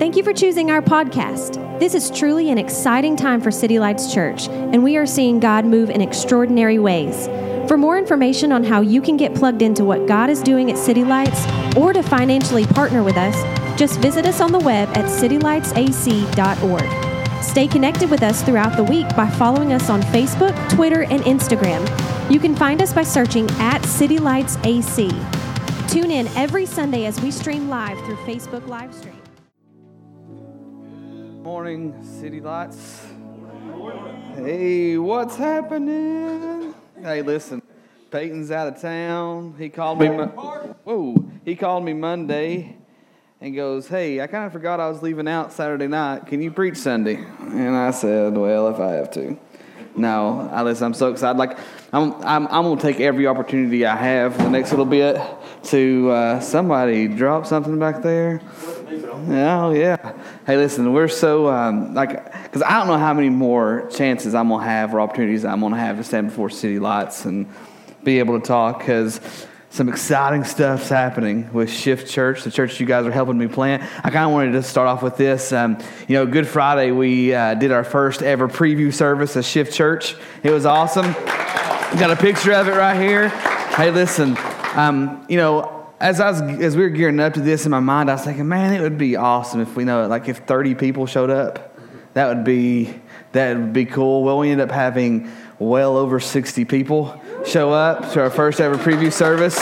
Thank you for choosing our podcast. This is truly an exciting time for City Lights Church, and we are seeing God move in extraordinary ways. For more information on how you can get plugged into what God is doing at City Lights or to financially partner with us, just visit us on the web at citylightsac.org. Stay connected with us throughout the week by following us on Facebook, Twitter, and Instagram. You can find us by searching at City Lights AC. Tune in every Sunday as we stream live through Facebook Livestream. Morning, City Lights. Hey, what's happening? Hey, listen, Peyton's out of town. He called me. Mo- Whoa, he called me Monday, and goes, "Hey, I kind of forgot I was leaving out Saturday night. Can you preach Sunday?" And I said, "Well, if I have to." No, I listen. I'm so excited. Like I'm, I'm, I'm gonna take every opportunity I have the next little bit to uh, somebody drop something back there. Oh yeah. Hey, listen, we're so um, like because I don't know how many more chances I'm gonna have or opportunities I'm gonna have to stand before city lights and be able to talk because some exciting stuff's happening with Shift Church, the church you guys are helping me plant. I kind of wanted to start off with this. Um, you know, Good Friday we uh, did our first ever preview service at Shift Church. It was awesome. Got a picture of it right here. Hey, listen, um, you know as I was as we were gearing up to this in my mind, I was thinking, man, it would be awesome if we know like if 30 people showed up. That would be that would be cool. Well, we ended up having well over 60 people show up to our first ever preview service,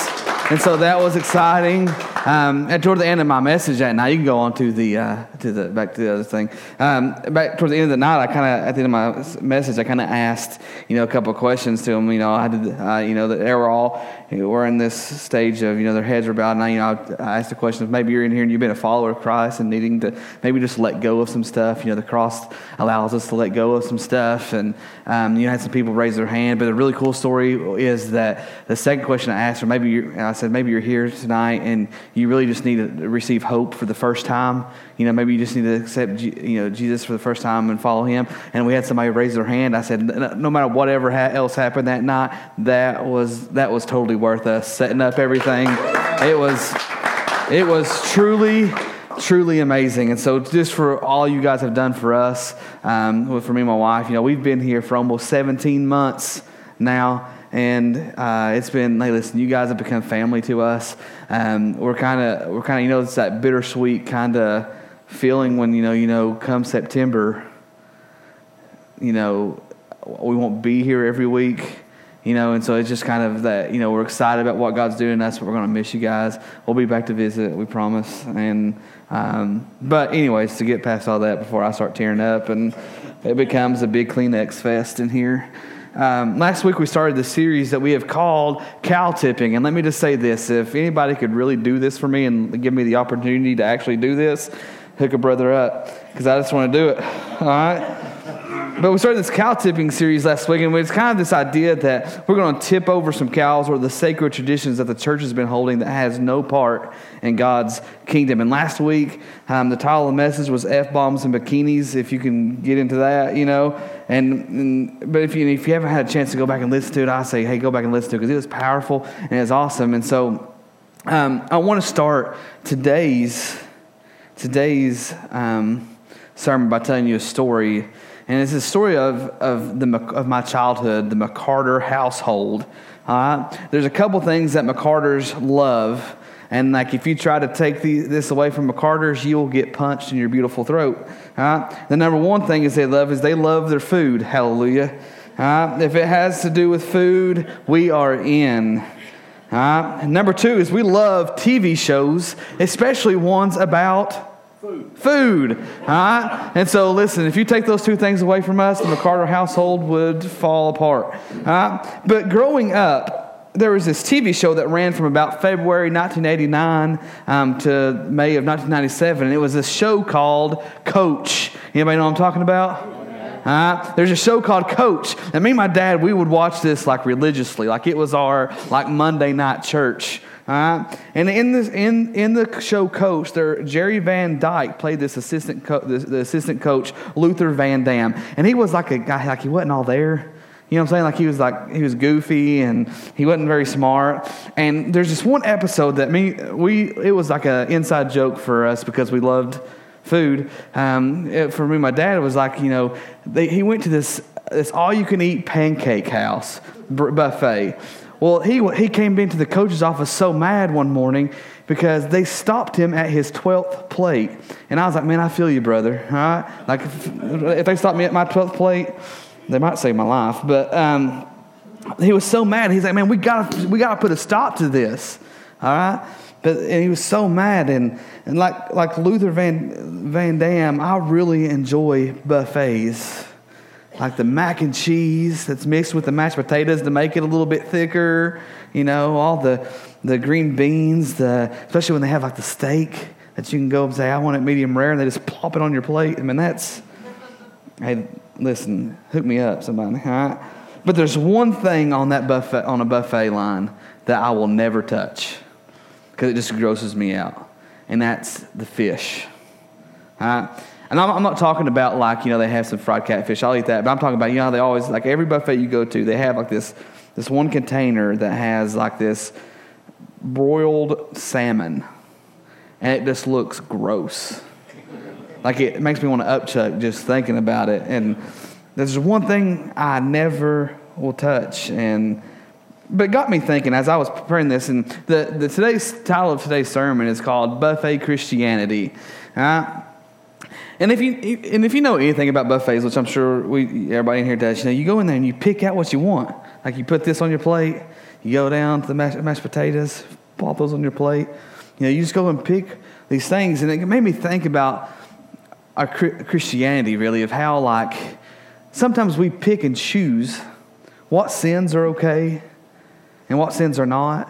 and so that was exciting. Um, and toward the end of my message that night, you can go on to the uh, to the back to the other thing. Um, back towards the end of the night, I kind of at the end of my message, I kind of asked you know a couple questions to them. You know, I did uh, you know they were all you know, we're in this stage of you know their heads are bowed, and I, you know I asked the question of maybe you're in here and you've been a follower of Christ and needing to maybe just let go of some stuff. You know, the cross allows us to let go of some stuff, and um, you know had some people raise their hand. But the really cool story is that the second question I asked, or maybe I said maybe you're here tonight and you really just need to receive hope for the first time. You know, maybe you just need to accept, you know, Jesus for the first time and follow Him. And we had somebody raise their hand. I said, no matter whatever else happened that night, that was that was totally worth us setting up everything. It was, it was truly truly amazing. And so, just for all you guys have done for us, um, for me and my wife, you know, we've been here for almost 17 months now. And uh, it's been, hey, listen, you guys have become family to us. Um, we're kind of, we're kind of, you know, it's that bittersweet kind of feeling when, you know, you know, come September, you know, we won't be here every week you know, and so it's just kind of that, you know, we're excited about what God's doing. That's what we're going to miss you guys. We'll be back to visit, we promise. And, um, but anyways, to get past all that before I start tearing up and it becomes a big Kleenex fest in here. Um, last week we started the series that we have called cow tipping. And let me just say this if anybody could really do this for me and give me the opportunity to actually do this, hook a brother up because I just want to do it. All right? But we started this cow tipping series last week, and it's kind of this idea that we're going to tip over some cows or the sacred traditions that the church has been holding that has no part in God's kingdom. And last week, um, the title of the message was F bombs and bikinis, if you can get into that, you know. And, and, but if you, if you haven't had a chance to go back and listen to it, I say, hey, go back and listen to it because it was powerful and it was awesome. And so um, I want to start today's, today's um, sermon by telling you a story and it's a story of, of, the, of my childhood, the McCarter household. Uh, there's a couple things that McCarters love. And like if you try to take the, this away from McCarters, you'll get punched in your beautiful throat. Uh, the number one thing is they love is they love their food. Hallelujah. Uh, if it has to do with food, we are in. Uh, number two is we love TV shows, especially ones about Food. Food. All right? And so, listen, if you take those two things away from us, the McCarter household would fall apart. All right? But growing up, there was this TV show that ran from about February 1989 um, to May of 1997, and it was a show called Coach. Anybody know what I'm talking about? Uh, there's a show called Coach. And me and my dad, we would watch this like religiously, like it was our like Monday night church. Uh, and in, this, in, in the show Coach, there, Jerry Van Dyke played this assistant, co- the, the assistant coach, Luther Van Dam. And he was like a guy, like he wasn't all there. You know what I'm saying? Like he was like he was goofy and he wasn't very smart. And there's this one episode that me we it was like an inside joke for us because we loved food. Um, it, for me, my dad was like, you know, they, he went to this this all you can eat pancake house buffet. Well, he he came into the coach's office so mad one morning because they stopped him at his 12th plate. And I was like, man, I feel you, brother. All right? Like, if, if they stopped me at my 12th plate, they might save my life. But um, he was so mad. He's like, man, we got to we got to put a stop to this. All right? But and he was so mad. And, and like, like Luther Van, Van Dam, I really enjoy buffets like the mac and cheese that's mixed with the mashed potatoes to make it a little bit thicker. You know, all the the green beans, the especially when they have like the steak that you can go and say, I want it medium rare, and they just plop it on your plate. I mean, that's hey, listen, hook me up, somebody. But there's one thing on that buffet on a buffet line that I will never touch because it just grosses me out, and that's the fish. All right? And I'm, I'm, not talking about like, you know, they have some fried catfish. I'll eat that. But I'm talking about, you know, how they always, like every buffet you go to, they have like this, this one container that has like this broiled salmon. And it just looks gross. Like it makes me want to upchuck just thinking about it. And there's one thing I never will touch. And but got me thinking as I was preparing this, and the, the today's title of today's sermon is called Buffet Christianity. Uh, and if you and if you know anything about buffets, which I'm sure we everybody in here does, you know, you go in there and you pick out what you want. Like you put this on your plate, you go down to the mashed, mashed potatoes, plop those on your plate. You know, you just go and pick these things, and it made me think about our Christianity, really, of how like sometimes we pick and choose what sins are okay and what sins are not.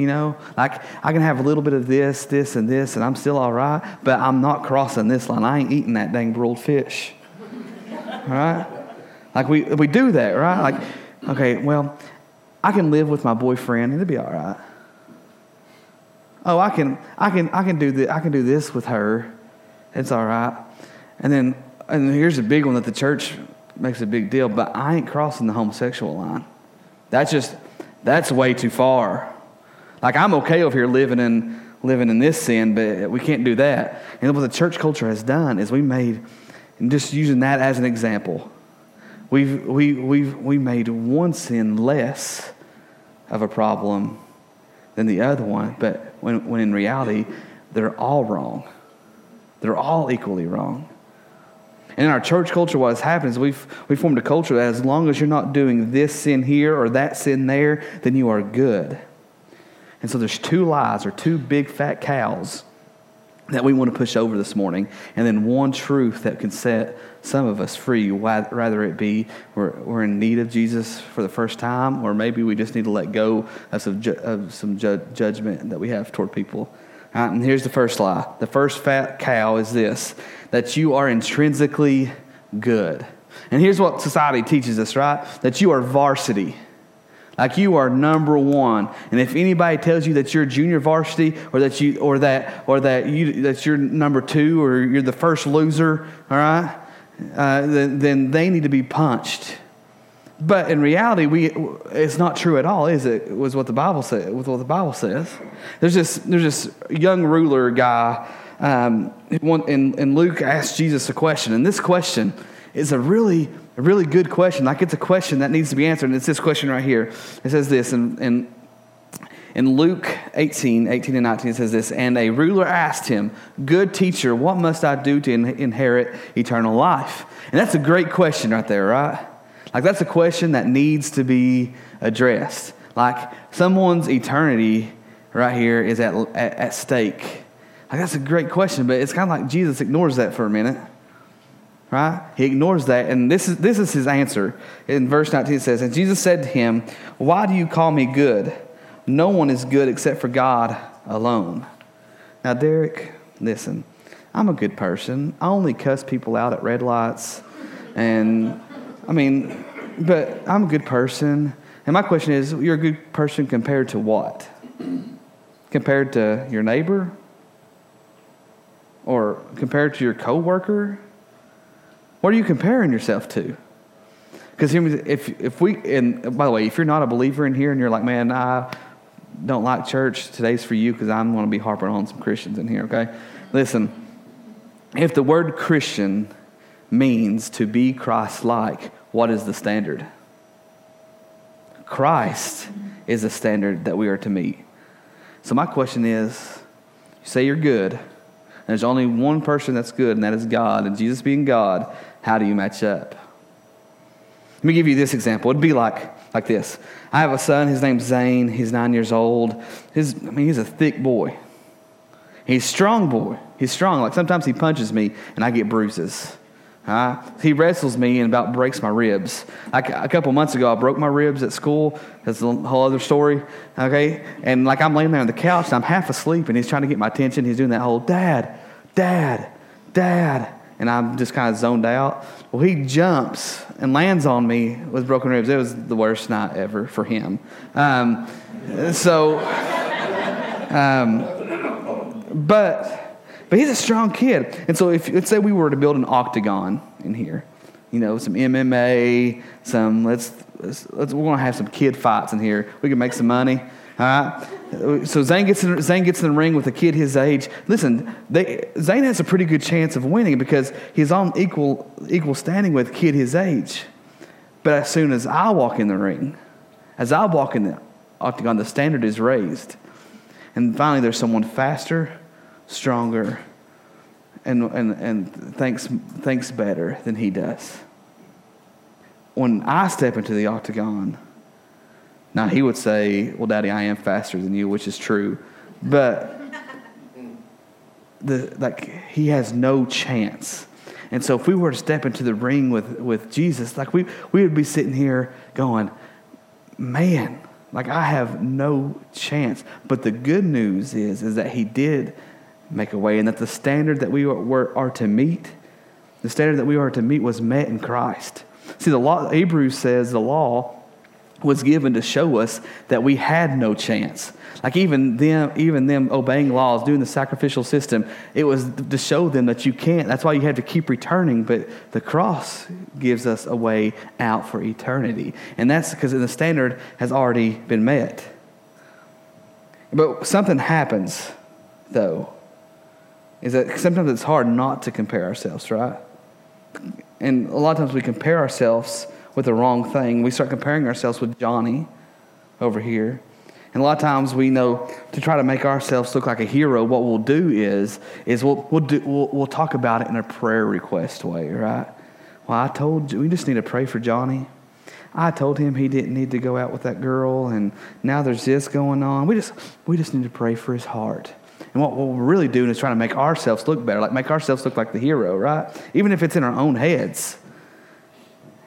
You know, like I can have a little bit of this, this, and this, and I'm still all right, but I'm not crossing this line. I ain't eating that dang broiled fish. All right? Like we, we do that, right? Like, okay, well, I can live with my boyfriend and it'll be all right. Oh, I can, I can, I can do this. I can do this with her. It's all right. And then, and here's a big one that the church makes a big deal. But I ain't crossing the homosexual line. That's just, that's way too far. Like I'm okay over here living in living in this sin, but we can't do that. And what the church culture has done is we made, and just using that as an example, we've we we've we made one sin less of a problem than the other one. But when when in reality, they're all wrong. They're all equally wrong. And in our church culture, what has happened is we've, we've formed a culture that as long as you're not doing this sin here or that sin there, then you are good. And so there's two lies or two big fat cows that we want to push over this morning, and then one truth that can set some of us free, rather it be we're, we're in need of Jesus for the first time, or maybe we just need to let go of some, ju- of some ju- judgment that we have toward people. Right, and here's the first lie the first fat cow is this that you are intrinsically good. And here's what society teaches us, right? That you are varsity. Like you are number one. And if anybody tells you that you're junior varsity or that you or that or that you that you're number two or you're the first loser, all right, uh, then, then they need to be punched. But in reality, we it's not true at all, is it? Was what the Bible said. With what the Bible says. There's this there's this young ruler guy. Um, and, and Luke asked Jesus a question, and this question is a really a really good question. Like it's a question that needs to be answered. And it's this question right here. It says this in, in, in Luke 18, 18 and 19, it says this And a ruler asked him, Good teacher, what must I do to in- inherit eternal life? And that's a great question right there, right? Like that's a question that needs to be addressed. Like someone's eternity right here is at, at, at stake. Like that's a great question, but it's kind of like Jesus ignores that for a minute right? He ignores that. And this is, this is his answer. In verse 19 it says, And Jesus said to him, Why do you call me good? No one is good except for God alone. Now, Derek, listen, I'm a good person. I only cuss people out at red lights. And I mean, but I'm a good person. And my question is, you're a good person compared to what? Compared to your neighbor? Or compared to your coworker? What are you comparing yourself to? Because if, if we, and by the way, if you're not a believer in here and you're like, man, I don't like church, today's for you because I'm going to be harping on some Christians in here, okay? Listen, if the word Christian means to be Christ like, what is the standard? Christ is the standard that we are to meet. So, my question is you say you're good, and there's only one person that's good, and that is God, and Jesus being God, how do you match up? Let me give you this example. It'd be like, like this. I have a son, his name's Zane, he's nine years old. His, I mean, he's a thick boy. He's strong boy. He's strong. Like sometimes he punches me and I get bruises. Uh, he wrestles me and about breaks my ribs. Like a couple months ago, I broke my ribs at school. That's a whole other story. Okay, and like I'm laying there on the couch and I'm half asleep, and he's trying to get my attention. He's doing that whole dad, dad, dad, and I'm just kind of zoned out. Well, he jumps and lands on me with broken ribs. It was the worst night ever for him. Um, so, um, but but he's a strong kid. And so if let's say we were to build an octagon in here, you know, some MMA, some let's, let's, let's we're gonna have some kid fights in here. We can make some money. All right. So Zane gets in, Zane gets in the ring with a kid his age. Listen, they, Zane has a pretty good chance of winning because he's on equal equal standing with kid his age. But as soon as I walk in the ring, as I walk in the octagon, the standard is raised. And finally, there's someone faster, stronger, and, and, and thinks, thinks better than he does. When I step into the octagon, now he would say, Well, Daddy, I am faster than you, which is true. But the, like he has no chance. And so if we were to step into the ring with, with Jesus, like we, we would be sitting here going, Man, like I have no chance. But the good news is, is that he did make a way, and that the standard that we are, are to meet, the standard that we are to meet was met in Christ. See, the law, Hebrews says the law was given to show us that we had no chance. Like even them, even them obeying laws, doing the sacrificial system, it was to show them that you can't. That's why you had to keep returning. But the cross gives us a way out for eternity, and that's because the standard has already been met. But something happens, though is that sometimes it's hard not to compare ourselves, right? And a lot of times we compare ourselves with the wrong thing. We start comparing ourselves with Johnny over here. And a lot of times we know to try to make ourselves look like a hero, what we'll do is, is we'll, we'll, do, we'll, we'll talk about it in a prayer request way, right? Well, I told you, we just need to pray for Johnny. I told him he didn't need to go out with that girl, and now there's this going on. We just, we just need to pray for his heart. And what, we're really doing is trying to make ourselves look better, like make ourselves look like the hero, right? Even if it's in our own heads.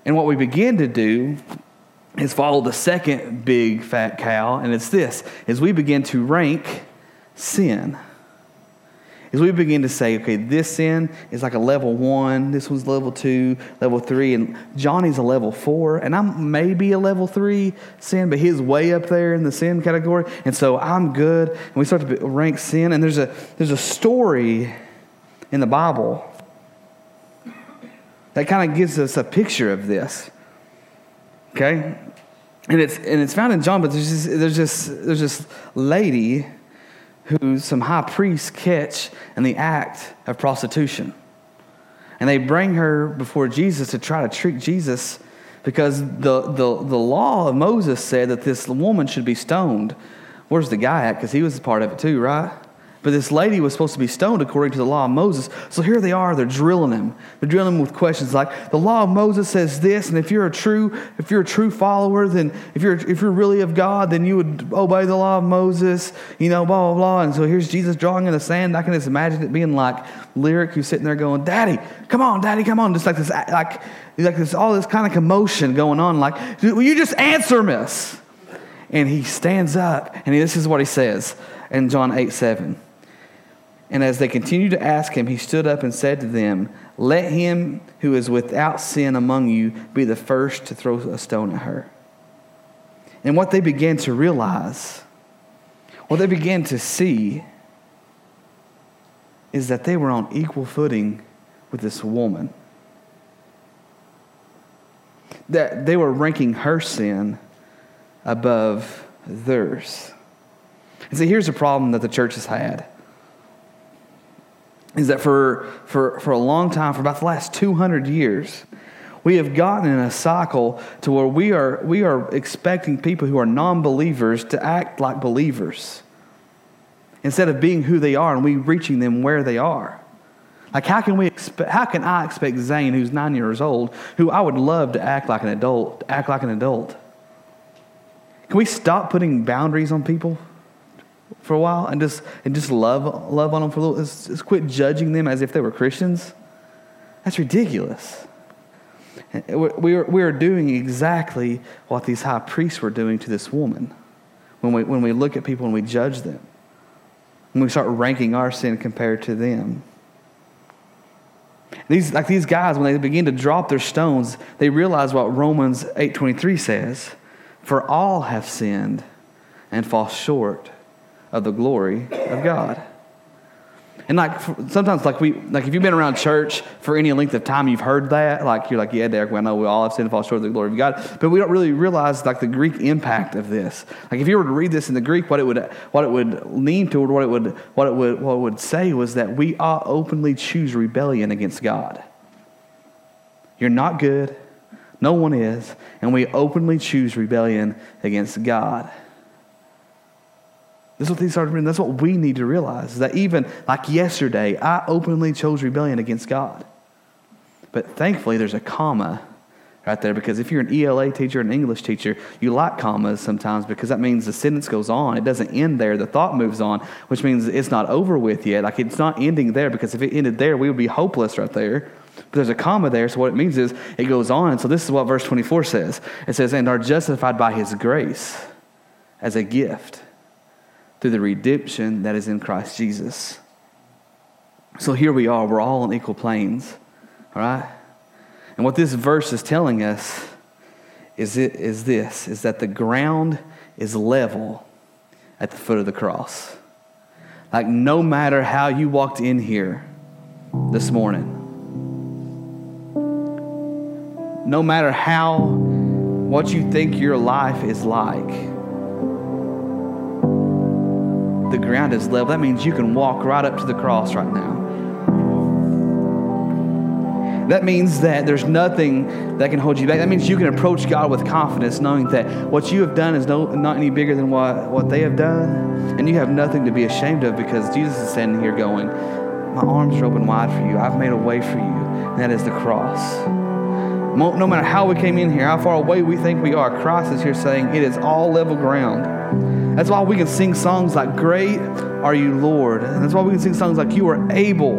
And what we begin to do is follow the second big fat cow, and it's this: is we begin to rank sin is we begin to say, okay, this sin is like a level one, this one's level two, level three, and Johnny's a level four, and I'm maybe a level three sin, but he's way up there in the sin category, and so I'm good. And we start to rank sin, and there's a there's a story in the Bible that kind of gives us a picture of this. Okay? And it's and it's found in John, but there's just there's just there's this lady who some high priests catch in the act of prostitution. And they bring her before Jesus to try to trick Jesus because the, the, the law of Moses said that this woman should be stoned. Where's the guy at? Because he was a part of it too, right? But this lady was supposed to be stoned according to the law of Moses. So here they are, they're drilling him. They're drilling him with questions like, the law of Moses says this, and if you're a true, if you're a true follower, then if you're if you're really of God, then you would obey the law of Moses, you know, blah blah blah. And so here's Jesus drawing in the sand. I can just imagine it being like lyric who's sitting there going, Daddy, come on, Daddy, come on. Just like this like like this all this kind of commotion going on, like, will you just answer, miss? And he stands up and this is what he says in John 8 7. And as they continued to ask him, he stood up and said to them, Let him who is without sin among you be the first to throw a stone at her. And what they began to realize, what they began to see, is that they were on equal footing with this woman. That they were ranking her sin above theirs. And see, here's a problem that the church has had is that for, for, for a long time, for about the last 200 years, we have gotten in a cycle to where we are, we are expecting people who are non believers to act like believers instead of being who they are and we reaching them where they are. Like, how can, we how can I expect Zane, who's nine years old, who I would love to act like an adult, act like an adult? Can we stop putting boundaries on people for a while and just, and just love, love on them for a little? Just, just quit judging them as if they were Christians? That's ridiculous. We are, we are doing exactly what these high priests were doing to this woman when we, when we look at people and we judge them. When we start ranking our sin compared to them. These, like these guys, when they begin to drop their stones, they realize what Romans 8.23 says. For all have sinned and fall short of the glory of God. And like sometimes, like we, like if you've been around church for any length of time, you've heard that. Like you're like, yeah, Derek, well, I know we all have sinned and fall short of the glory of God, but we don't really realize like the Greek impact of this. Like if you were to read this in the Greek, what it would, what it would lean toward, what it would, what it would, what it would say was that we all openly choose rebellion against God. You're not good, no one is, and we openly choose rebellion against God. This is what these started reading. That's what we need to realize is that even like yesterday, I openly chose rebellion against God. But thankfully, there's a comma right there because if you're an ELA teacher, an English teacher, you like commas sometimes because that means the sentence goes on. It doesn't end there. The thought moves on, which means it's not over with yet. Like it's not ending there because if it ended there, we would be hopeless right there. But there's a comma there, so what it means is it goes on. So this is what verse 24 says. It says, and are justified by his grace as a gift through the redemption that is in Christ Jesus. So here we are, we're all on equal planes, all right? And what this verse is telling us is, it, is this is that the ground is level at the foot of the cross. Like, no matter how you walked in here this morning, no matter how, what you think your life is like, the ground is level. That means you can walk right up to the cross right now. That means that there's nothing that can hold you back. That means you can approach God with confidence, knowing that what you have done is no, not any bigger than what, what they have done. And you have nothing to be ashamed of because Jesus is standing here going, My arms are open wide for you. I've made a way for you. And that is the cross. No matter how we came in here, how far away we think we are, Christ is here saying it is all level ground. That's why we can sing songs like Great Are You, Lord. And that's why we can sing songs like You Are Able.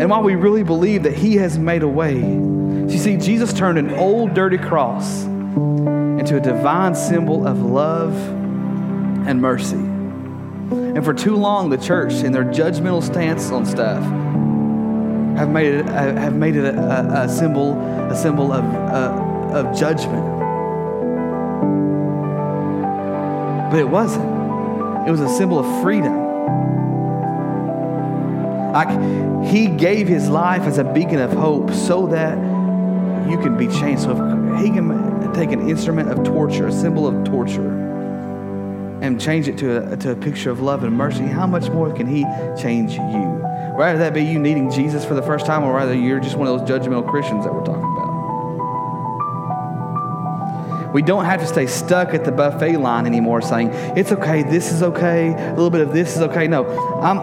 And why we really believe that He has made a way. You see, Jesus turned an old, dirty cross into a divine symbol of love and mercy. And for too long, the church, in their judgmental stance on stuff, have made it, have made it a, a symbol, a symbol of, uh, of judgment. But it wasn't. It was a symbol of freedom. Like he gave his life as a beacon of hope so that you can be changed. So if he can take an instrument of torture, a symbol of torture, and change it to a, to a picture of love and mercy, how much more can he change you? Rather that be you needing Jesus for the first time, or rather you're just one of those judgmental Christians that we're talking about. We don't have to stay stuck at the buffet line anymore saying, it's okay, this is okay, a little bit of this is okay. No, I'm,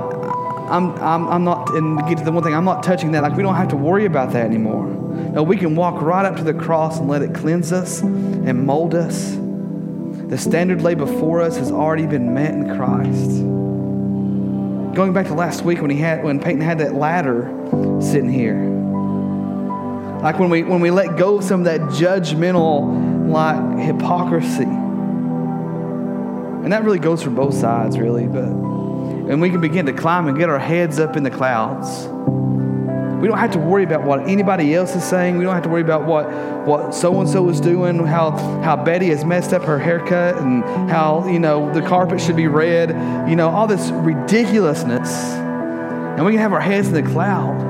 I'm, I'm, I'm not, and get to the one thing, I'm not touching that. Like, we don't have to worry about that anymore. No, we can walk right up to the cross and let it cleanse us and mold us. The standard laid before us has already been met in Christ. Going back to last week when he had when Peyton had that ladder sitting here. Like when we when we let go of some of that judgmental like hypocrisy. And that really goes for both sides, really. But and we can begin to climb and get our heads up in the clouds. We don't have to worry about what anybody else is saying. We don't have to worry about what what so and so is doing. How how Betty has messed up her haircut and how you know the carpet should be red. You know all this ridiculousness, and we can have our heads in the cloud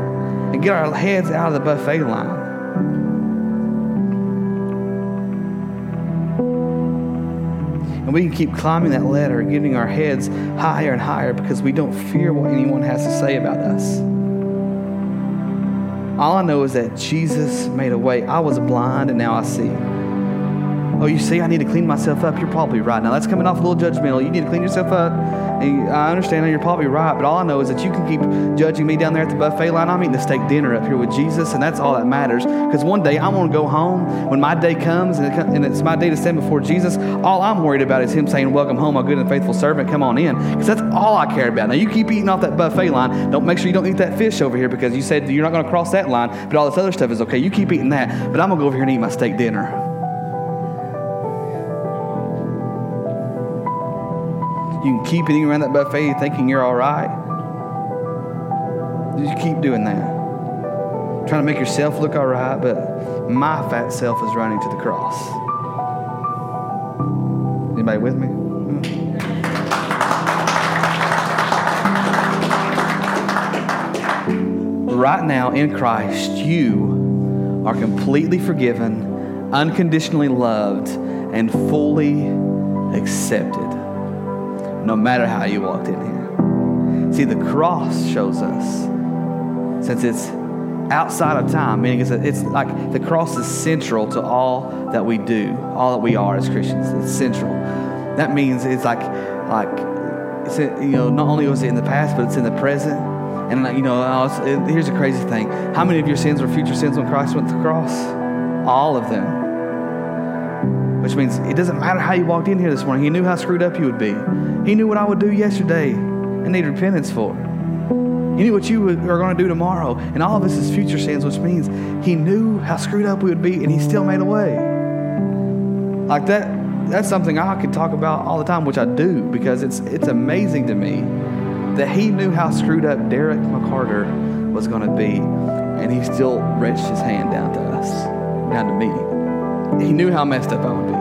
and get our heads out of the buffet line. And we can keep climbing that ladder, getting our heads higher and higher because we don't fear what anyone has to say about us. All I know is that Jesus made a way. I was blind and now I see. Oh, you see, I need to clean myself up. You're probably right. Now, that's coming off a little judgmental. You need to clean yourself up. And I understand you're probably right, but all I know is that you can keep judging me down there at the buffet line. I'm eating the steak dinner up here with Jesus, and that's all that matters. Because one day I want to go home. When my day comes and it's my day to stand before Jesus, all I'm worried about is Him saying, Welcome home, my good and faithful servant. Come on in. Because that's all I care about. Now, you keep eating off that buffet line. Don't make sure you don't eat that fish over here because you said you're not going to cross that line, but all this other stuff is okay. You keep eating that, but I'm going to go over here and eat my steak dinner. You can keep eating around that buffet thinking you're all right. You keep doing that. Trying to make yourself look all right, but my fat self is running to the cross. Anybody with me? Right now in Christ, you are completely forgiven, unconditionally loved, and fully accepted no matter how you walked in here. See, the cross shows us, since it's outside of time, meaning it's, it's like the cross is central to all that we do, all that we are as Christians. It's central. That means it's like, like, it's you know, not only was it in the past, but it's in the present. And you know, here's a crazy thing: how many of your sins were future sins when Christ went to the cross? All of them which means it doesn't matter how you walked in here this morning. He knew how screwed up you would be. He knew what I would do yesterday and need repentance for. He knew what you are going to do tomorrow. And all of this is future sins, which means He knew how screwed up we would be and He still made a way. Like that, that's something I could talk about all the time, which I do because it's, it's amazing to me that He knew how screwed up Derek McCarter was going to be. And He still reached His hand down to us, down to me. He knew how messed up I would be.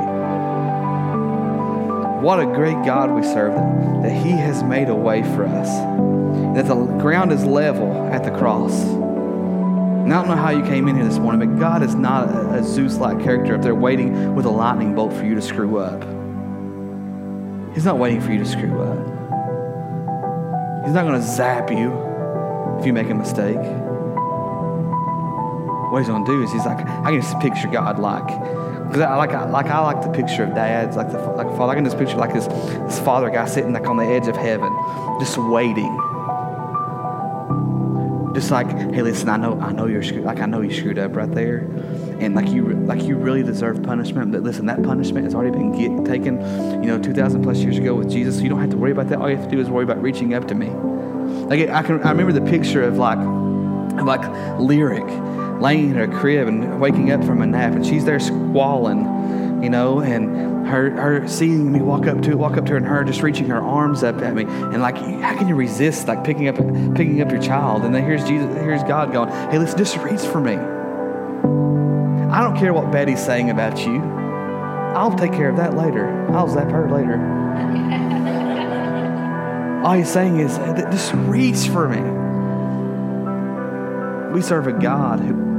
What a great God we serve, that, He has made a way for us, that the ground is level at the cross. And I don't know how you came in here this morning, but God is not a, a Zeus like character up there waiting with a lightning bolt for you to screw up. He's not waiting for you to screw up. He's not going to zap you if you make a mistake. What he's going to do is he's like, I can just picture God like because I like, I like I like the picture of dads, like the like father. I can just picture like this this father guy sitting like on the edge of heaven, just waiting, just like, hey, listen, I know I know you're screwed, like I know you screwed up right there, and like you like you really deserve punishment. But listen, that punishment has already been get, taken, you know, two thousand plus years ago with Jesus. So you don't have to worry about that. All you have to do is worry about reaching up to me. Like I can I remember the picture of like like lyric laying in her crib and waking up from a nap, and she's there squalling, you know, and her her seeing me walk up to walk up to her, and her just reaching her arms up at me, and like, how can you resist like picking up picking up your child? And then here's Jesus, here's God going, hey, let's just reach for me. I don't care what Betty's saying about you. I'll take care of that later. I'll zap her later. All he's saying is, just reach for me. We serve a God who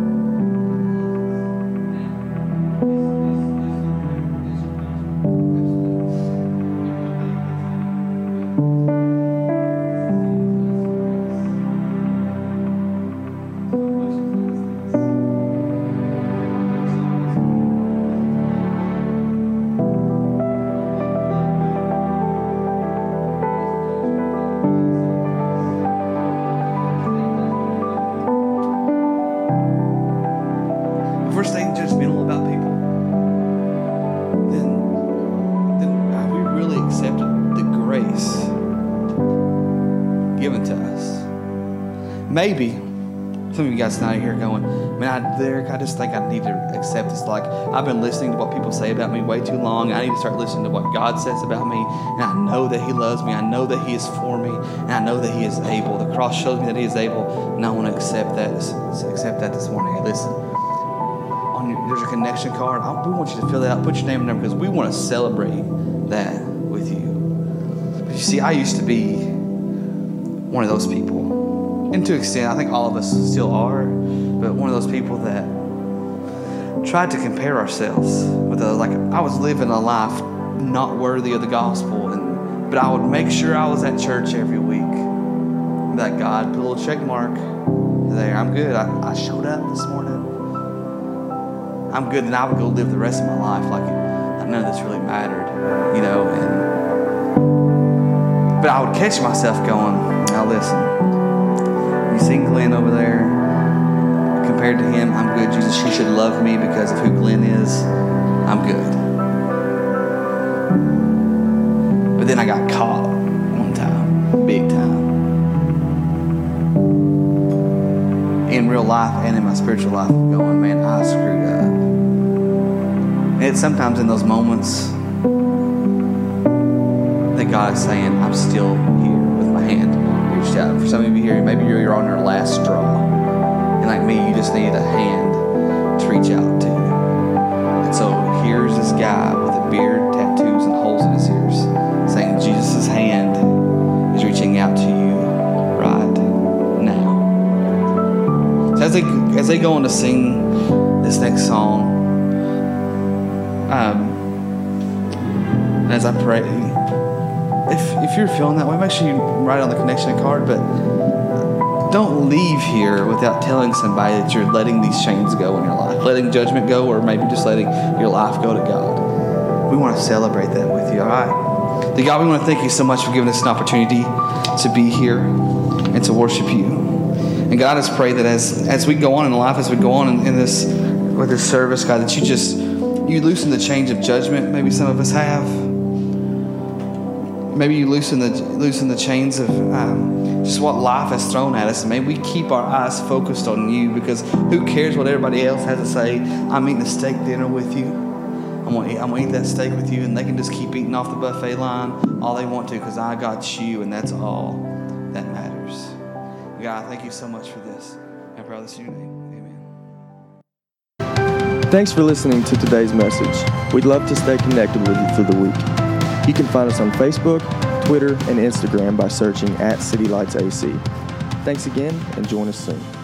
maybe some of you guys not here going, man, I, Derek, I just think I need to accept this. Like, I've been listening to what people say about me way too long. I need to start listening to what God says about me. And I know that He loves me. I know that He is for me. And I know that He is able. The cross shows me that He is able. And I want to accept that, accept that this morning. Hey, listen, on your, there's a connection card. I, we want you to fill that out. Put your name and number because we want to celebrate that with you. But you see, I used to be one of those people and to extent, I think all of us still are, but one of those people that tried to compare ourselves with others. Like I was living a life not worthy of the gospel, and but I would make sure I was at church every week. That God put a little check mark there. I'm good. I, I showed up this morning. I'm good. Then I would go live the rest of my life like none of this really mattered, you know. And but I would catch myself going, now listen, you seen Glenn over there? Compared to him, I'm good. Jesus, she should love me because of who Glenn is. I'm good. But then I got caught one time, big time. In real life and in my spiritual life, going, man, I screwed up. And it's sometimes in those moments that God is saying, I'm still here For some of you here, maybe you're on your last straw. And like me, you just need a hand to reach out to. And so here's this guy with a beard, tattoos, and holes in his ears saying, Jesus' hand is reaching out to you right now. So as they, as they go on to sing this next song, um, as I pray, if, if you're feeling that way, make sure you write on the connection card, but don't leave here without telling somebody that you're letting these chains go in your life, letting judgment go, or maybe just letting your life go to God. We want to celebrate that with you, all right? The God, we want to thank you so much for giving us an opportunity to be here and to worship you. And God, I just pray that as, as we go on in life, as we go on in, in this with this service, God, that you just you loosen the chains of judgment, maybe some of us have. Maybe you loosen the loosen the chains of um, just what life has thrown at us, and maybe we keep our eyes focused on you because who cares what everybody else has to say? I'm eating a steak dinner with you. I'm gonna eat, I'm gonna eat that steak with you, and they can just keep eating off the buffet line all they want to because I got you, and that's all that matters. God, thank you so much for this. I pray this in your name. Amen. Thanks for listening to today's message. We'd love to stay connected with you through the week. You can find us on Facebook, Twitter, and Instagram by searching at City Lights AC. Thanks again and join us soon.